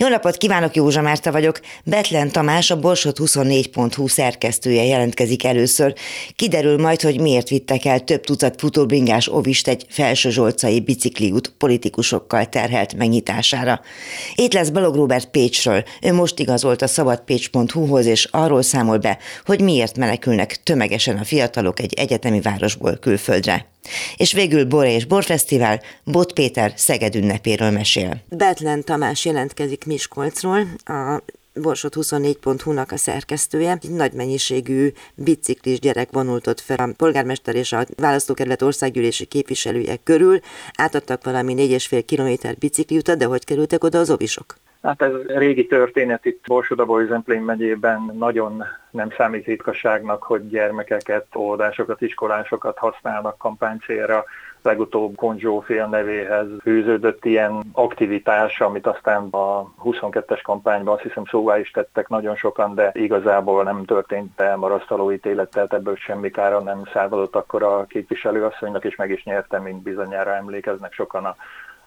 Jó napot kívánok, Józsa Márta vagyok. Betlen Tamás, a Borsot24.hu szerkesztője jelentkezik először. Kiderül majd, hogy miért vittek el több tucat futóbringás ovist egy felsőzsolcai bicikliút politikusokkal terhelt megnyitására. Itt lesz Balog Robert Pécsről. Ő most igazolt a szabadpécs.hu-hoz, és arról számol be, hogy miért menekülnek tömegesen a fiatalok egy egyetemi városból külföldre. És végül Bor és Borfesztivál Bot Péter Szeged ünnepéről mesél. Betlen Tamás jelentkezik Miskolcról, a Borsot 24.hu-nak a szerkesztője. Egy nagy mennyiségű biciklis gyerek vonultott fel a polgármester és a választókerület országgyűlési képviselője körül. Átadtak valami 4,5 kilométer bicikliutat, de hogy kerültek oda az ovisok? Hát ez régi történet itt Borsod Zemplén megyében nagyon nem számít ritkaságnak, hogy gyermekeket, oldásokat, iskolásokat használnak kampánycélra. Legutóbb Konzsófél nevéhez fűződött ilyen aktivitás, amit aztán a 22-es kampányban azt hiszem szóvá is tettek nagyon sokan, de igazából nem történt elmarasztaló ítélet, tehát ebből semmi kára nem származott akkor a képviselőasszonynak, és meg is nyerte, mint bizonyára emlékeznek sokan a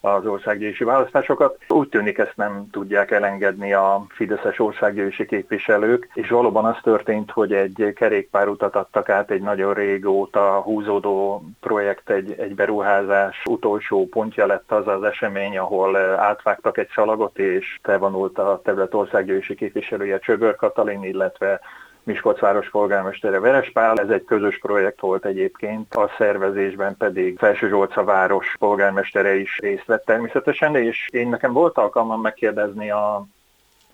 az országgyűlési választásokat. Úgy tűnik ezt nem tudják elengedni a Fideszes országgyűlési képviselők, és valóban az történt, hogy egy kerékpárutat adtak át egy nagyon régóta húzódó projekt, egy, egy beruházás utolsó pontja lett az az esemény, ahol átvágtak egy szalagot, és bevonult a terület országgyűlési képviselője Csöbör Katalin, illetve Miskolc város polgármestere Verespál. Ez egy közös projekt volt egyébként, a szervezésben pedig Felső Zsolca város polgármestere is részt vett természetesen, és én nekem volt alkalmam megkérdezni a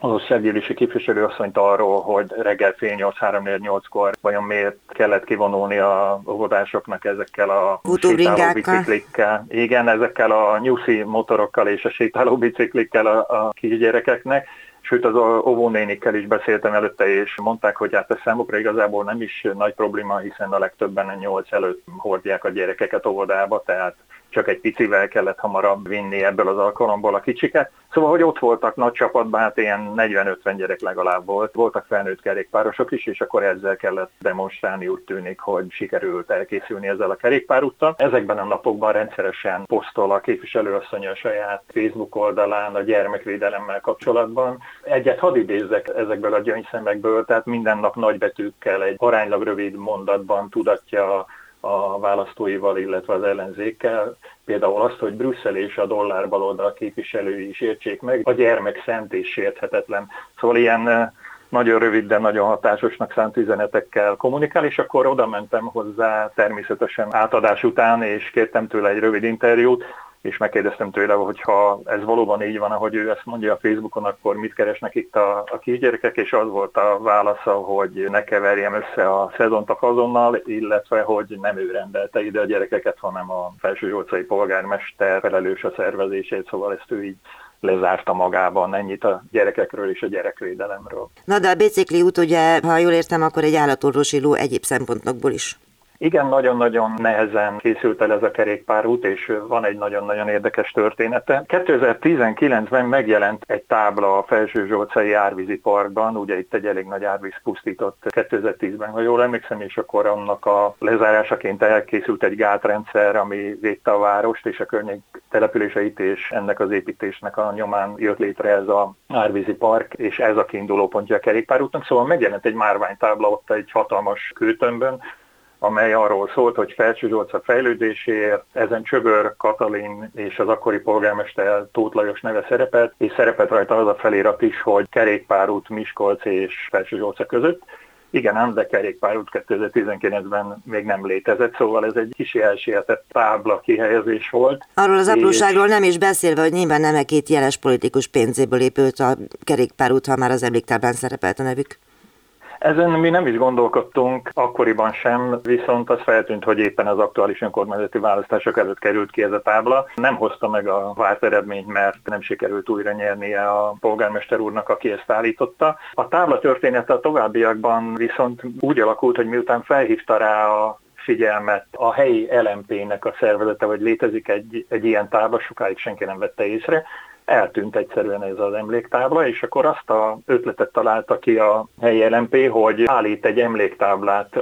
az országgyűlési képviselőasszonyt arról, hogy reggel fél nyolc, három kor vajon miért kellett kivonulni a óvodásoknak ezekkel a sétáló biciklikkel. Igen, ezekkel a nyuszi motorokkal és a sétáló biciklikkel a, a kisgyerekeknek Sőt, az óvónénikkel is beszéltem előtte, és mondták, hogy hát ez számukra igazából nem is nagy probléma, hiszen a legtöbben nyolc előtt hordják a gyerekeket óvodába, tehát csak egy picivel kellett hamarabb vinni ebből az alkalomból a kicsiket. Szóval, hogy ott voltak nagy csapatban, hát ilyen 40-50 gyerek legalább volt. Voltak felnőtt kerékpárosok is, és akkor ezzel kellett demonstrálni, úgy tűnik, hogy sikerült elkészülni ezzel a kerékpárúttal. Ezekben a napokban rendszeresen posztol a képviselőasszony a saját Facebook oldalán a gyermekvédelemmel kapcsolatban. Egyet hadd idézzek ezekből a gyöngyszemekből, tehát minden nap nagybetűkkel egy aránylag rövid mondatban tudatja a választóival, illetve az ellenzékkel. Például azt, hogy Brüsszel és a dollár baloldal képviselői is értsék meg, a gyermek szent és sérthetetlen. Szóval ilyen nagyon rövid, de nagyon hatásosnak szánt üzenetekkel kommunikál, és akkor oda mentem hozzá természetesen átadás után, és kértem tőle egy rövid interjút, és megkérdeztem tőle, hogy ha ez valóban így van, ahogy ő ezt mondja a Facebookon, akkor mit keresnek itt a, a kisgyerekek, és az volt a válasza, hogy ne keverjem össze a szezont a fazonnal, illetve hogy nem ő rendelte ide a gyerekeket, hanem a felsőzsolcai polgármester felelős a szervezését, szóval ezt ő így lezárta magában ennyit a gyerekekről és a gyerekvédelemről. Na de a bicikli út ugye, ha jól értem, akkor egy állatorvosi ló egyéb szempontokból is. Igen, nagyon-nagyon nehezen készült el ez a kerékpárút, és van egy nagyon-nagyon érdekes története. 2019-ben megjelent egy tábla a Felső Zsolcai Árvízi Parkban, ugye itt egy elég nagy árvíz pusztított 2010-ben, ha jól emlékszem, és akkor annak a lezárásaként elkészült egy gátrendszer, ami védte a várost és a környék településeit, és ennek az építésnek a nyomán jött létre ez a Árvízi Park, és ez a kiinduló pontja a kerékpárútnak. Szóval megjelent egy márványtábla ott egy hatalmas kőtömbön, amely arról szólt, hogy Felső Zsolca fejlődéséért ezen Csöbör Katalin és az akkori polgármester Tóth Lajos neve szerepelt, és szerepelt rajta az a felirat is, hogy kerékpárút Miskolc és Felső Zsolca között. Igen, ám, de kerékpárút 2019-ben még nem létezett, szóval ez egy kis elsietett tábla kihelyezés volt. Arról az apróságról nem is beszélve, hogy nyilván nem két jeles politikus pénzéből épült a kerékpárút, ha már az emléktárban szerepelt a nevük. Ezen mi nem is gondolkodtunk akkoriban sem, viszont az feltűnt, hogy éppen az aktuális önkormányzati választások előtt került ki ez a tábla. Nem hozta meg a várt eredményt, mert nem sikerült újra nyernie a polgármester úrnak, aki ezt állította. A tábla története a továbbiakban viszont úgy alakult, hogy miután felhívta rá a figyelmet a helyi LMP-nek a szervezete, hogy létezik egy, egy ilyen tábla, sokáig senki nem vette észre, eltűnt egyszerűen ez az emléktábla, és akkor azt a ötletet találta ki a helyi LMP, hogy állít egy emléktáblát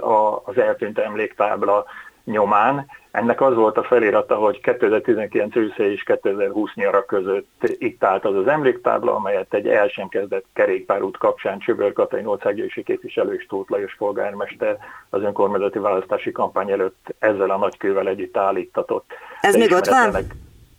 az eltűnt emléktábla nyomán. Ennek az volt a felirata, hogy 2019 ősze és 2020 nyara között itt állt az az emléktábla, amelyet egy el sem kezdett kerékpárút kapcsán Csöbör Katalin országgyűlési képviselő és Tóth Lajos polgármester az önkormányzati választási kampány előtt ezzel a nagykővel együtt állítatott. Ez még ott van?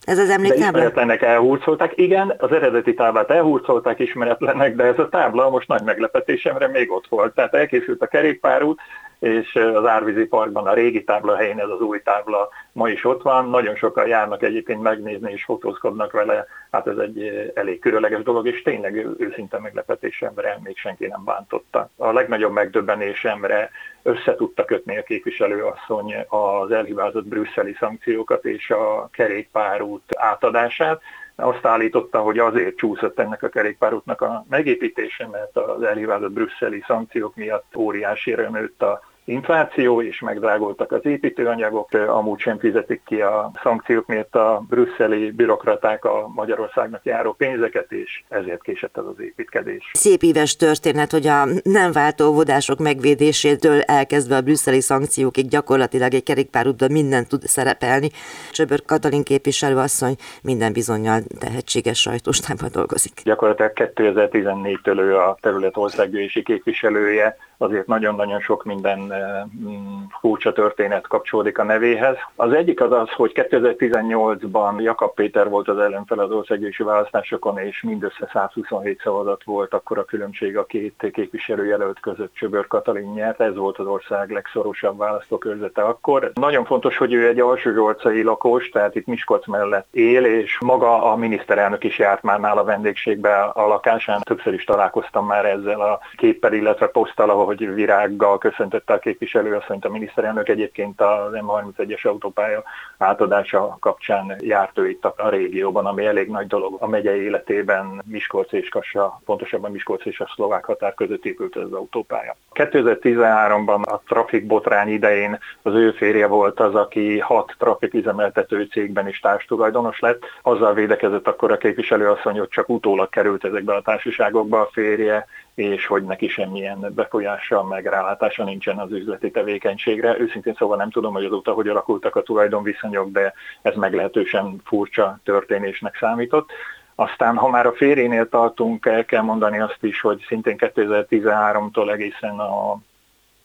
Ez az emléktábla? ismeretlenek elhurcolták. Igen, az eredeti táblát elhurcolták ismeretlenek, de ez a tábla most nagy meglepetésemre még ott volt. Tehát elkészült a kerékpárút, és az Árvízi Parkban a régi tábla helyén ez az új tábla ma is ott van. Nagyon sokan járnak egyébként megnézni és fotózkodnak vele, hát ez egy elég különleges dolog, és tényleg őszinte meglepetésemre még senki nem bántotta. A legnagyobb megdöbbenésemre össze tudta kötni a képviselőasszony az elhibázott brüsszeli szankciókat és a kerékpárút átadását, azt állította, hogy azért csúszott ennek a kerékpárútnak a megépítése, mert az elhívázott brüsszeli szankciók miatt óriásira nőtt a infláció, és megdrágoltak az építőanyagok, amúgy sem fizetik ki a szankciók miatt a brüsszeli bürokraták a Magyarországnak járó pénzeket, és ezért késett ez az építkezés. Szép éves történet, hogy a nem váltó vodások megvédésétől elkezdve a brüsszeli szankciókig gyakorlatilag egy kerékpárútban minden tud szerepelni. Csöbör Katalin képviselőasszony minden bizonyal tehetséges sajtóstában dolgozik. Gyakorlatilag 2014-től ő a terület országgyűlési képviselője, azért nagyon-nagyon sok minden mm, furcsa történet kapcsolódik a nevéhez. Az egyik az az, hogy 2018-ban Jakab Péter volt az ellenfel az országgyűlési választásokon, és mindössze 127 szavazat volt, akkor a különbség a két képviselőjelölt között Csöbör Katalin nyert, ez volt az ország legszorosabb választókörzete akkor. Nagyon fontos, hogy ő egy alsózsorcai lakos, tehát itt Miskolc mellett él, és maga a miniszterelnök is járt már nála vendégségbe a lakásán. Többször is találkoztam már ezzel a képpel, illetve poszttal, ahol hogy virággal köszöntötte a képviselő, azt mondta a miniszterelnök egyébként az M31-es autópálya átadása kapcsán járt ő itt a régióban, ami elég nagy dolog a megye életében Miskolc és Kassa, pontosabban Miskolc és a szlovák határ között épült ez az autópálya. 2013-ban a trafik botrány idején az ő férje volt az, aki hat trafik üzemeltető cégben is társtulajdonos lett. Azzal védekezett akkor a képviselő asszony, hogy csak utólag került ezekbe a társaságokba a férje, és hogy neki semmilyen befolyása, meg rálátása nincsen az üzleti tevékenységre. Őszintén szóval nem tudom, hogy azóta hogy alakultak a tulajdonviszonyok, de ez meglehetősen furcsa történésnek számított. Aztán, ha már a férjénél tartunk, el kell mondani azt is, hogy szintén 2013-tól egészen a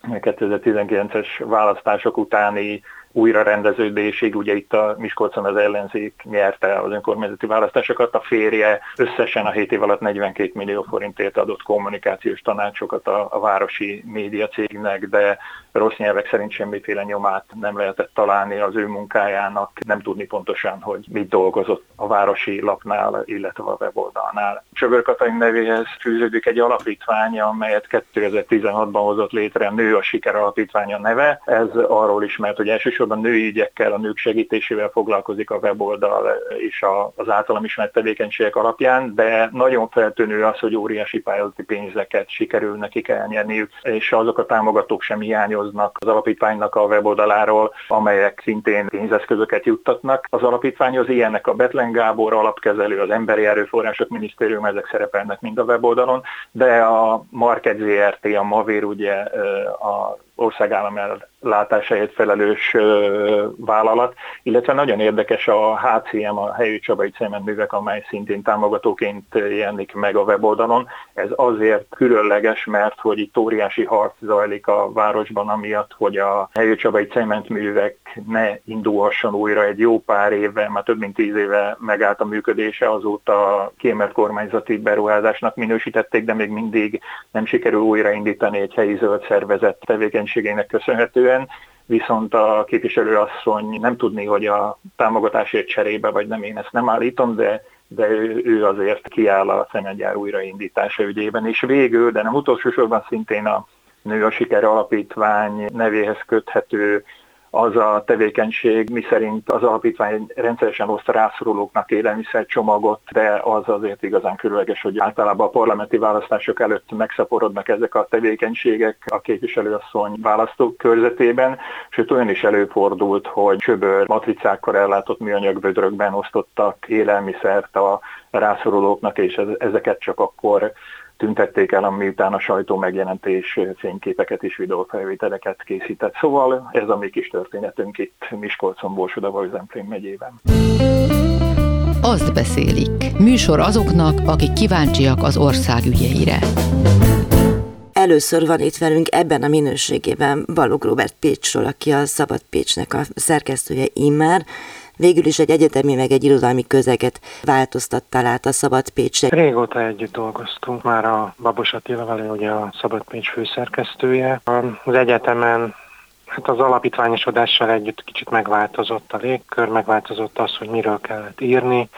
2019-es választások utáni újrarendeződésig, ugye itt a Miskolcon az ellenzék nyerte az önkormányzati választásokat, a férje összesen a 7 év alatt 42 millió forintért adott kommunikációs tanácsokat a, a városi médiacégnek, de rossz nyelvek szerint semmiféle nyomát nem lehetett találni az ő munkájának, nem tudni pontosan, hogy mit dolgozott a városi lapnál, illetve a weboldalnál. Csöbör Katalin nevéhez fűződik egy alapítvány, amelyet 2016-ban hozott létre, Nő a Siker Alapítványa neve. Ez arról ismert, hogy elsősorban női ügyekkel, a nők segítésével foglalkozik a weboldal és az általam ismert tevékenységek alapján, de nagyon feltűnő az, hogy óriási pályázati pénzeket sikerül nekik elnyerniük, és azok a támogatók sem hiányoznak nyilatkoznak az alapítványnak a weboldaláról, amelyek szintén pénzeszközöket juttatnak. Az alapítványhoz ilyenek a Betlen Gábor alapkezelő, az Emberi Erőforrások Minisztérium, ezek szerepelnek mind a weboldalon, de a Market ZRT, a Mavér ugye a országállam látásáért felelős vállalat, illetve nagyon érdekes a HCM, a Helyi Csabai Cementművek, amely szintén támogatóként jelenik meg a weboldalon. Ez azért különleges, mert hogy itt óriási harc zajlik a városban, amiatt, hogy a Helyi Csabai Cementművek ne indulhasson újra egy jó pár éve, már több mint tíz éve megállt a működése, azóta kiemelt kormányzati beruházásnak minősítették, de még mindig nem sikerül újraindítani egy helyi zöld szervezet tevékenységének köszönhetően viszont a képviselőasszony nem tudni, hogy a támogatásért cserébe, vagy nem én ezt nem állítom, de de ő, azért kiáll a szemegyár újraindítása ügyében. És végül, de nem utolsó sorban szintén a Nő a Siker Alapítvány nevéhez köthető az a tevékenység, miszerint az alapítvány rendszeresen oszt rászorulóknak élelmiszercsomagot, de az azért igazán különleges, hogy általában a parlamenti választások előtt megszaporodnak ezek a tevékenységek a képviselőasszony választókörzetében, sőt olyan is előfordult, hogy csöbör matricákkal ellátott műanyagbödrökben osztottak élelmiszert a rászorulóknak, és ezeket csak akkor tüntették el, miután a sajtó megjelentés fényképeket és videófelvételeket készített. Szóval ez a mi kis történetünk itt Miskolcon, Borsodava, Zemplén megyében. Azt beszélik. Műsor azoknak, akik kíváncsiak az ország ügyeire. Először van itt velünk ebben a minőségében Balog Robert Pécsről, aki a Szabad Pécsnek a szerkesztője immár végül is egy egyetemi meg egy irodalmi közeget változtattál át a Szabad Pécsre. Régóta együtt dolgoztunk, már a Babos Attila vele, ugye a Szabad Pécs főszerkesztője. Az egyetemen Hát az alapítványosodással együtt kicsit megváltozott a légkör, megváltozott az, hogy miről kellett írni.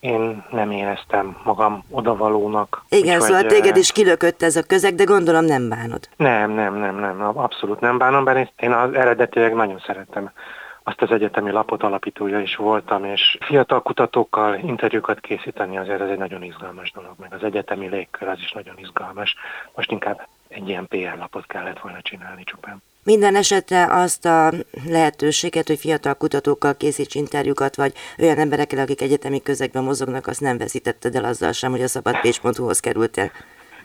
Én nem éreztem magam odavalónak. Igen, úgy, szóval téged is kilökött ez a közeg, de gondolom nem bánod. Nem, nem, nem, nem, abszolút nem bánom, mert én az eredetileg nagyon szerettem azt az egyetemi lapot alapítója is voltam, és fiatal kutatókkal interjúkat készíteni azért ez egy nagyon izgalmas dolog, meg az egyetemi légkör az is nagyon izgalmas. Most inkább egy ilyen PR lapot kellett volna csinálni csupán. Minden esetre azt a lehetőséget, hogy fiatal kutatókkal készíts interjúkat, vagy olyan emberekkel, akik egyetemi közegben mozognak, azt nem veszítetted el azzal sem, hogy a szabadpécs.hu-hoz kerültél.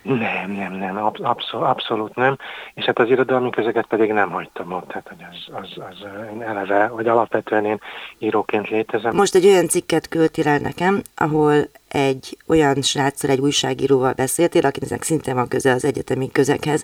Nem, nem, nem, abszolút, abszolút nem, és hát az irodalmi közeget pedig nem hagytam ott, tehát hogy az, az, az eleve, vagy alapvetően én íróként létezem. Most egy olyan cikket küldtél el nekem, ahol egy olyan sráccal, egy újságíróval beszéltél, akinek szintén van köze az egyetemi közekhez,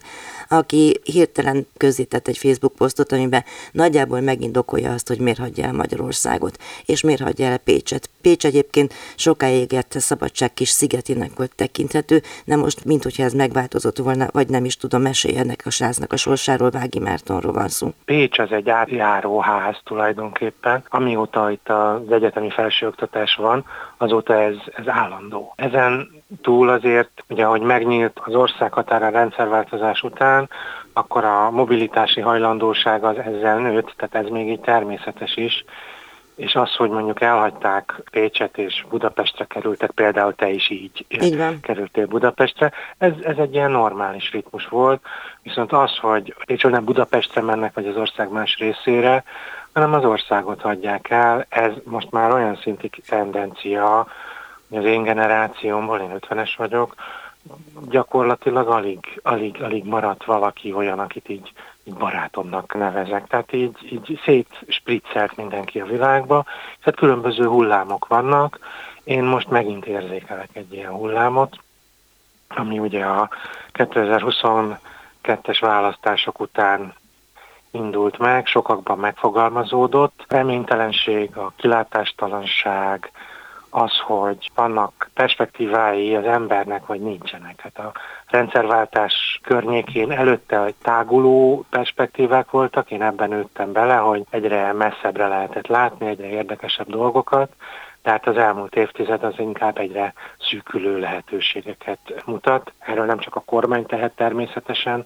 aki hirtelen közzétett egy Facebook posztot, amiben nagyjából megindokolja azt, hogy miért hagyja el Magyarországot, és miért hagyja el Pécset. Pécs egyébként sokáig a szabadság kis szigetének volt tekinthető, de most, mint hogyha ez megváltozott volna, vagy nem is tudom, mesélj ennek a srácnak a sorsáról, Vági Mártonról van szó. Pécs az egy átjáróház tulajdonképpen. Amióta itt az egyetemi felsőoktatás van, azóta ez, ez állandó. Ezen túl azért, ugye, hogy megnyílt az ország határa rendszerváltozás után, akkor a mobilitási hajlandóság az ezzel nőtt, tehát ez még így természetes is, és az, hogy mondjuk elhagyták Pécset és Budapestre kerültek, például te is így, így kerültél Budapestre, ez, ez egy ilyen normális ritmus volt, viszont az, hogy Pécsről nem Budapestre mennek, vagy az ország más részére, hanem az országot hagyják el, ez most már olyan szintig tendencia, az én generációmból, én 50-es vagyok, gyakorlatilag alig, alig, alig maradt valaki olyan, akit így, így barátomnak nevezek. Tehát így, így szétspriccelt mindenki a világba, tehát különböző hullámok vannak. Én most megint érzékelek egy ilyen hullámot, ami ugye a 2022-es választások után indult meg, sokakban megfogalmazódott. Reménytelenség, a kilátástalanság, az, hogy vannak perspektívái az embernek, vagy nincsenek. Hát a rendszerváltás környékén előtte egy táguló perspektívák voltak, én ebben nőttem bele, hogy egyre messzebbre lehetett látni, egyre érdekesebb dolgokat, tehát az elmúlt évtized az inkább egyre szűkülő lehetőségeket mutat. Erről nem csak a kormány tehet természetesen,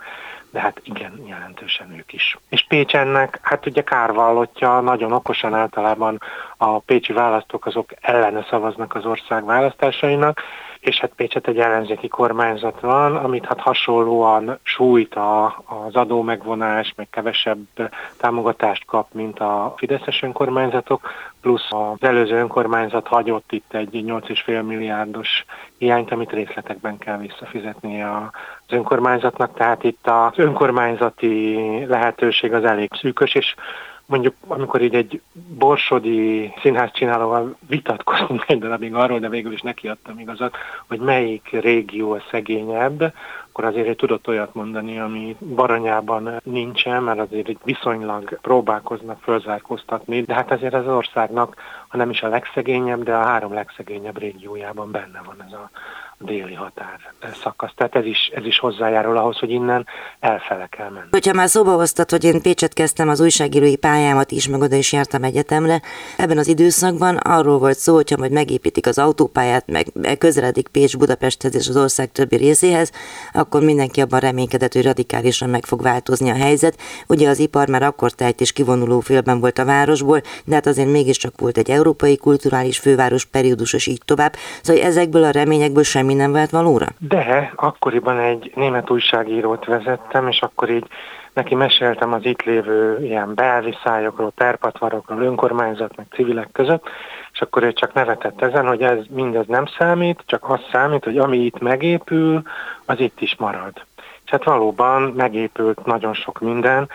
de hát igen, jelentősen ők is. És Pécs ennek, hát ugye kárvallottja, nagyon okosan általában a pécsi választók azok ellene szavaznak az ország választásainak, és hát Pécset egy ellenzéki kormányzat van, amit hát hasonlóan sújt a, az adó megvonás, meg kevesebb támogatást kap, mint a Fideszes önkormányzatok, plusz az előző önkormányzat hagyott itt egy 8,5 milliárdos hiányt, amit részletekben kell visszafizetni az önkormányzatnak, tehát itt az önkormányzati lehetőség az elég szűkös, és mondjuk amikor így egy borsodi színház csinálóval vitatkoztunk egy darabig arról, de végül is nekiadtam igazat, hogy melyik régió a szegényebb, akkor azért egy tudott olyat mondani, ami Baranyában nincsen, mert azért viszonylag próbálkoznak fölzárkóztatni, de hát azért az országnak, ha nem is a legszegényebb, de a három legszegényebb régiójában benne van ez a déli határ szakasz. Tehát ez is, ez is hozzájárul ahhoz, hogy innen elfele kell menni. Hogyha már szóba hoztad, hogy én Pécset kezdtem az újságírói pályámat is, meg oda is jártam egyetemre, ebben az időszakban arról volt szó, hogyha majd megépítik az autópályát, meg közeledik Pécs Budapesthez és az ország többi részéhez, akkor mindenki abban reménykedett, hogy radikálisan meg fog változni a helyzet. Ugye az ipar már akkor tájt és kivonuló félben volt a városból, de hát azért mégiscsak volt egy európai kulturális főváros periódus, és így tovább. Szóval ezekből a reményekből semmi nem vált valóra? De akkoriban egy német újságírót vezettem, és akkor így neki meséltem az itt lévő ilyen belviszályokról, terpatvarokról, önkormányzat, meg civilek között, és akkor ő csak nevetett ezen, hogy ez mindez nem számít, csak az számít, hogy ami itt megépül, az itt is marad. És hát valóban megépült nagyon sok minden,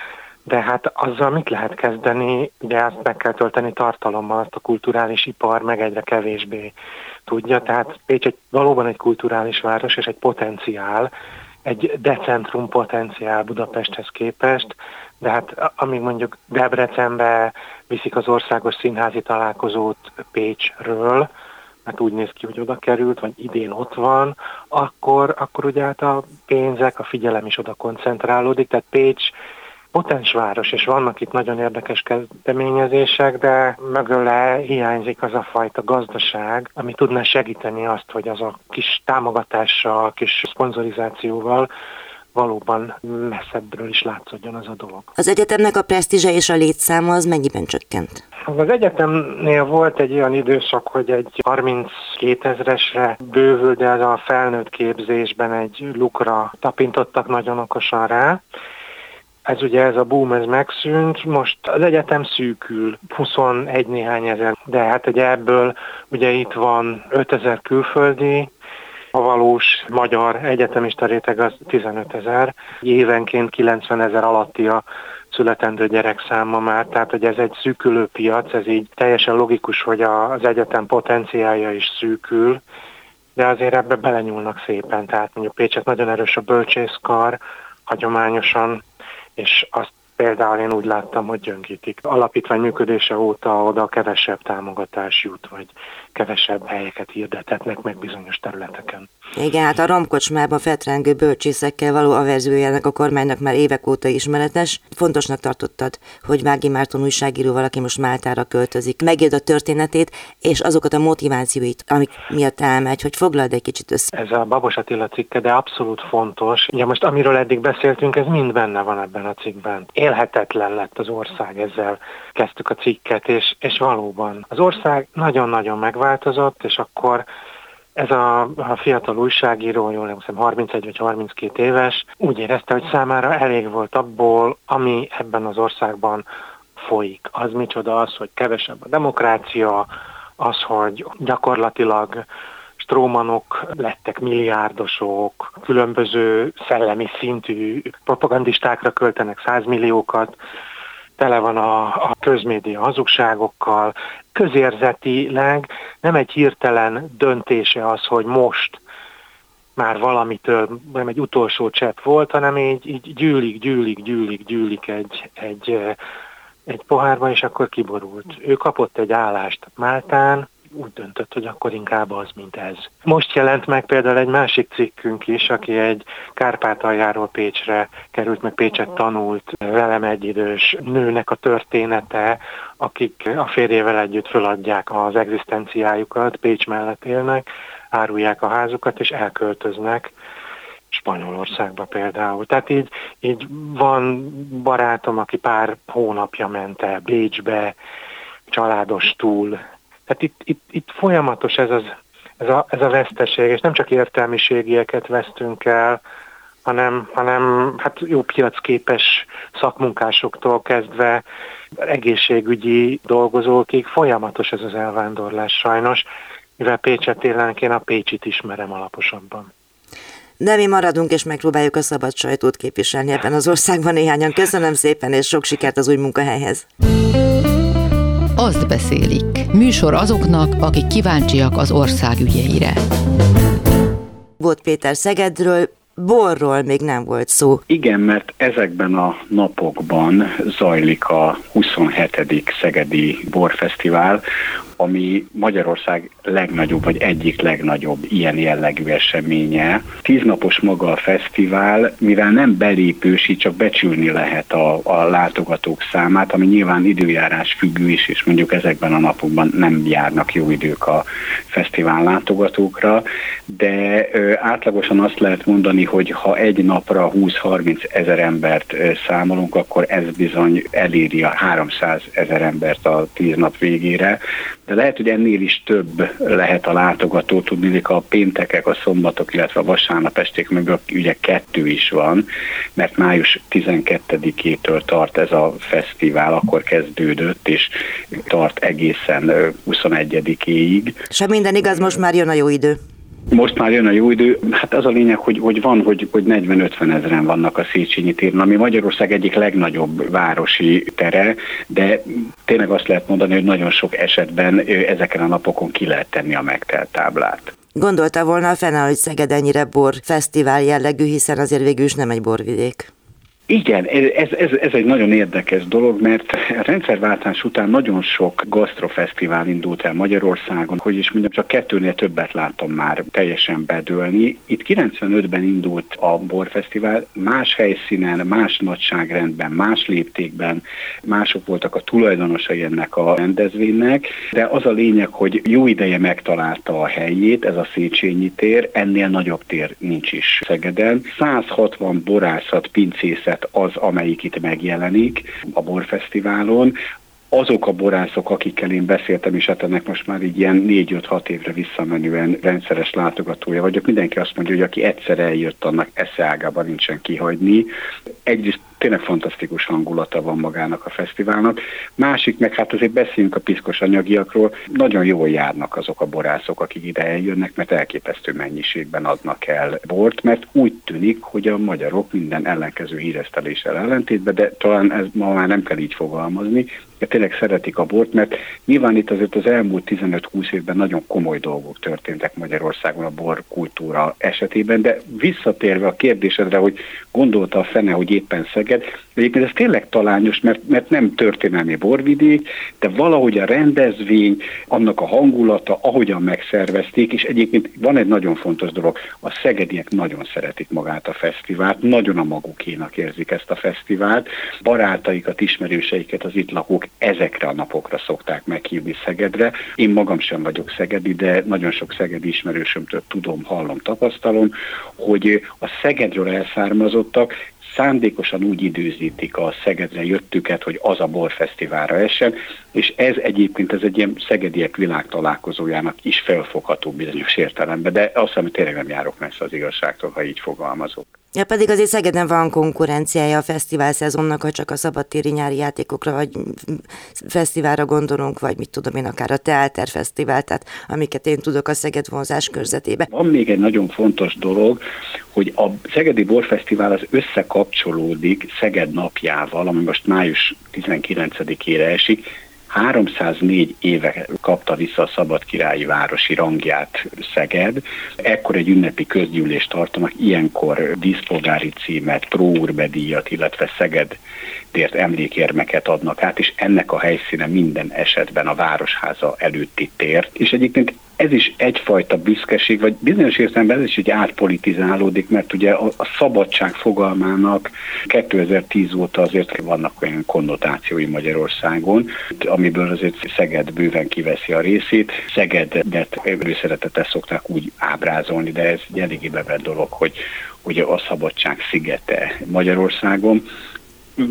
de hát azzal mit lehet kezdeni, ugye azt meg kell tölteni tartalommal, azt a kulturális ipar meg egyre kevésbé tudja, tehát Pécs egy, valóban egy kulturális város és egy potenciál, egy decentrum potenciál Budapesthez képest, de hát amíg mondjuk Debrecenbe viszik az országos színházi találkozót Pécsről, mert úgy néz ki, hogy oda került, vagy idén ott van, akkor, akkor ugye hát a pénzek, a figyelem is oda koncentrálódik, tehát Pécs potens város, és vannak itt nagyon érdekes kezdeményezések, de mögöle hiányzik az a fajta gazdaság, ami tudna segíteni azt, hogy az a kis támogatással, kis szponzorizációval valóban messzebbről is látszódjon az a dolog. Az egyetemnek a presztízse és a létszáma az mennyiben csökkent? Az egyetemnél volt egy olyan időszak, hogy egy 32 ezresre bővül, de ez a felnőtt képzésben egy lukra tapintottak nagyon okosan rá, ez ugye ez a boom, ez megszűnt, most az egyetem szűkül, 21 néhány ezer, de hát ugye ebből ugye itt van 5000 külföldi, a valós magyar egyetemista réteg az 15 ezer, évenként 90 ezer alatti a születendő gyerek száma már, tehát hogy ez egy szűkülő piac, ez így teljesen logikus, hogy az egyetem potenciálja is szűkül, de azért ebbe belenyúlnak szépen, tehát mondjuk Pécset nagyon erős a bölcsészkar, hagyományosan és azt például én úgy láttam, hogy gyöngítik. Alapítvány működése óta oda kevesebb támogatás jut, vagy kevesebb helyeket hirdetetnek meg bizonyos területeken. Igen, hát a romkocsmában fetrengő bölcsészekkel való averziójának a kormánynak már évek óta ismeretes. Fontosnak tartottad, hogy Vági Márton újságíró valaki most Máltára költözik. Megírd a történetét, és azokat a motivációit, amik miatt elmegy, hogy foglald egy kicsit össze. Ez a Babos Attila cikke, de abszolút fontos. Ugye most amiről eddig beszéltünk, ez mind benne van ebben a cikkben. Élhetetlen lett az ország, ezzel kezdtük a cikket, és, és valóban az ország nagyon-nagyon megváltozott, és akkor ez a, a fiatal újságíró, jól hiszem 31 vagy 32 éves, úgy érezte, hogy számára elég volt abból, ami ebben az országban folyik. Az micsoda az, hogy kevesebb a demokrácia, az, hogy gyakorlatilag strómanok lettek milliárdosok, különböző szellemi szintű propagandistákra költenek százmilliókat, tele van a, a közmédia hazugságokkal, közérzetileg nem egy hirtelen döntése az, hogy most már valamitől, nem egy utolsó csepp volt, hanem így, így gyűlik, gyűlik, gyűlik, gyűlik egy, egy, egy pohárba, és akkor kiborult. Ő kapott egy állást Máltán, úgy döntött, hogy akkor inkább az, mint ez. Most jelent meg például egy másik cikkünk is, aki egy Kárpátaljáról Pécsre került, meg Pécset tanult, velem egyidős nőnek a története, akik a férjével együtt föladják az egzisztenciájukat, Pécs mellett élnek, árulják a házukat és elköltöznek. Spanyolországba például. Tehát így, így van barátom, aki pár hónapja ment el Bécsbe, családos túl, tehát itt, itt, itt folyamatos ez, az, ez, a, ez a veszteség, és nem csak értelmiségieket vesztünk el, hanem, hanem hát jó piacképes szakmunkásoktól kezdve egészségügyi dolgozókig folyamatos ez az elvándorlás sajnos, mivel Pécset élenek, én a Pécsit ismerem alaposabban. De mi maradunk és megpróbáljuk a szabad sajtót képviselni ebben az országban néhányan. Köszönöm szépen, és sok sikert az új munkahelyhez! Azt beszélik. Műsor azoknak, akik kíváncsiak az ország ügyeire. Bot Péter Szegedről, borról még nem volt szó. Igen, mert ezekben a napokban zajlik a 27. Szegedi Borfesztivál, ami Magyarország legnagyobb, vagy egyik legnagyobb ilyen jellegű eseménye. Tíznapos maga a fesztivál, mivel nem belépős, így csak becsülni lehet a, a látogatók számát, ami nyilván időjárás függő is, és mondjuk ezekben a napokban nem járnak jó idők a fesztivál látogatókra, de ö, átlagosan azt lehet mondani, hogy ha egy napra 20-30 ezer embert ö, számolunk, akkor ez bizony eléri a 300 ezer embert a tíz nap végére, de lehet, hogy ennél is több lehet a látogató, tudni, a péntekek, a szombatok, illetve a vasárnap esték meg ugye kettő is van, mert május 12-től tart ez a fesztivál, akkor kezdődött, és tart egészen 21-éig. És minden igaz, most már jön a jó idő. Most már jön a jó idő. Hát az a lényeg, hogy, hogy van, hogy, hogy 40-50 ezeren vannak a Széchenyi téren, ami Magyarország egyik legnagyobb városi tere, de tényleg azt lehet mondani, hogy nagyon sok esetben ezeken a napokon ki lehet tenni a megtelt táblát. Gondolta volna a fene, hogy Szeged ennyire bor fesztivál jellegű, hiszen azért végül is nem egy borvidék. Igen, ez, ez, ez egy nagyon érdekes dolog, mert a rendszerváltás után nagyon sok gasztrofesztivál indult el Magyarországon, hogy is mondjam, csak kettőnél többet láttam már teljesen bedőlni. Itt 95-ben indult a borfesztivál, más helyszínen, más nagyságrendben, más léptékben, mások voltak a tulajdonosai ennek a rendezvénynek, de az a lényeg, hogy jó ideje megtalálta a helyét, ez a Széchenyi tér, ennél nagyobb tér nincs is Szegeden. 160 borászat, pincészet az, amelyik itt megjelenik a borfesztiválon, azok a borászok, akikkel én beszéltem, és hát ennek most már így ilyen 4-5-6 évre visszamenően rendszeres látogatója vagyok, mindenki azt mondja, hogy aki egyszer eljött, annak esze ágában nincsen kihagyni. Egyrészt tényleg fantasztikus hangulata van magának a fesztiválnak. Másik, meg hát azért beszéljünk a piszkos anyagiakról, nagyon jól járnak azok a borászok, akik ide eljönnek, mert elképesztő mennyiségben adnak el bort, mert úgy tűnik, hogy a magyarok minden ellenkező híreszteléssel ellentétben, de talán ez ma már nem kell így fogalmazni, de tényleg szeretik a bort, mert nyilván itt azért az elmúlt 15-20 évben nagyon komoly dolgok történtek Magyarországon a bor kultúra esetében, de visszatérve a kérdésedre, hogy gondolta a fene, hogy éppen Szeged, egyébként ez tényleg talányos, mert, mert nem történelmi borvidék, de valahogy a rendezvény, annak a hangulata, ahogyan megszervezték, és egyébként van egy nagyon fontos dolog, a szegediek nagyon szeretik magát a fesztivált, nagyon a magukénak érzik ezt a fesztivált, barátaikat, ismerőseiket, az itt lakók ezekre a napokra szokták meghívni Szegedre. Én magam sem vagyok szegedi, de nagyon sok szegedi ismerősömtől tudom, hallom, tapasztalom, hogy a Szegedről elszármazottak szándékosan úgy időzítik a Szegedre jöttüket, hogy az a borfesztiválra essen, és ez egyébként ez egy ilyen szegediek világtalálkozójának is felfogható bizonyos értelemben, de azt hiszem, hogy tényleg nem járok messze az igazságtól, ha így fogalmazok. Ja, pedig azért Szegeden van konkurenciája a fesztivál szezonnak, ha csak a szabadtéri nyári játékokra, vagy fesztiválra gondolunk, vagy mit tudom én, akár a Teáter Fesztivál, tehát amiket én tudok a Szeged vonzás körzetében. Van még egy nagyon fontos dolog, hogy a Szegedi Borfesztivál az összekapcsolódik Szeged napjával, ami most május 19-ére esik, 304 éve kapta vissza a szabad királyi városi rangját Szeged. Ekkor egy ünnepi közgyűlést tartanak, ilyenkor díszpolgári címet, próurbe illetve Szeged tért emlékérmeket adnak át, és ennek a helyszíne minden esetben a Városháza előtti tér. És egyébként ez is egyfajta büszkeség, vagy bizonyos értelemben ez is egy átpolitizálódik, mert ugye a, a szabadság fogalmának 2010 óta azért vannak olyan konnotációi Magyarországon, amiből azért Szeged bőven kiveszi a részét. Szegedet előszeretettel szokták úgy ábrázolni, de ez egy eléggé bevett dolog, hogy ugye a szabadság szigete Magyarországon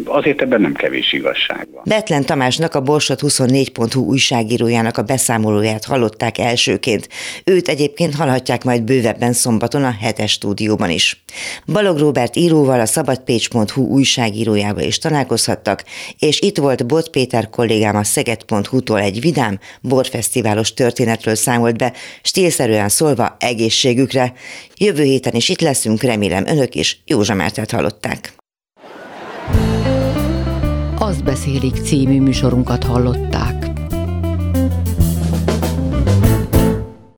azért ebben nem kevés igazság van. Betlen Tamásnak, a Borsot 24.hu újságírójának a beszámolóját hallották elsőként. Őt egyébként hallhatják majd bővebben szombaton a hetes stúdióban is. Balog Róbert íróval, a szabadpécs.hu újságírójával is találkozhattak, és itt volt Bot Péter kollégám a Szeged.hu-tól egy vidám, borfesztiválos történetről számolt be, stílszerűen szólva egészségükre. Jövő héten is itt leszünk, remélem önök is Józsa Mártát hallották. Azt beszélik című műsorunkat hallották.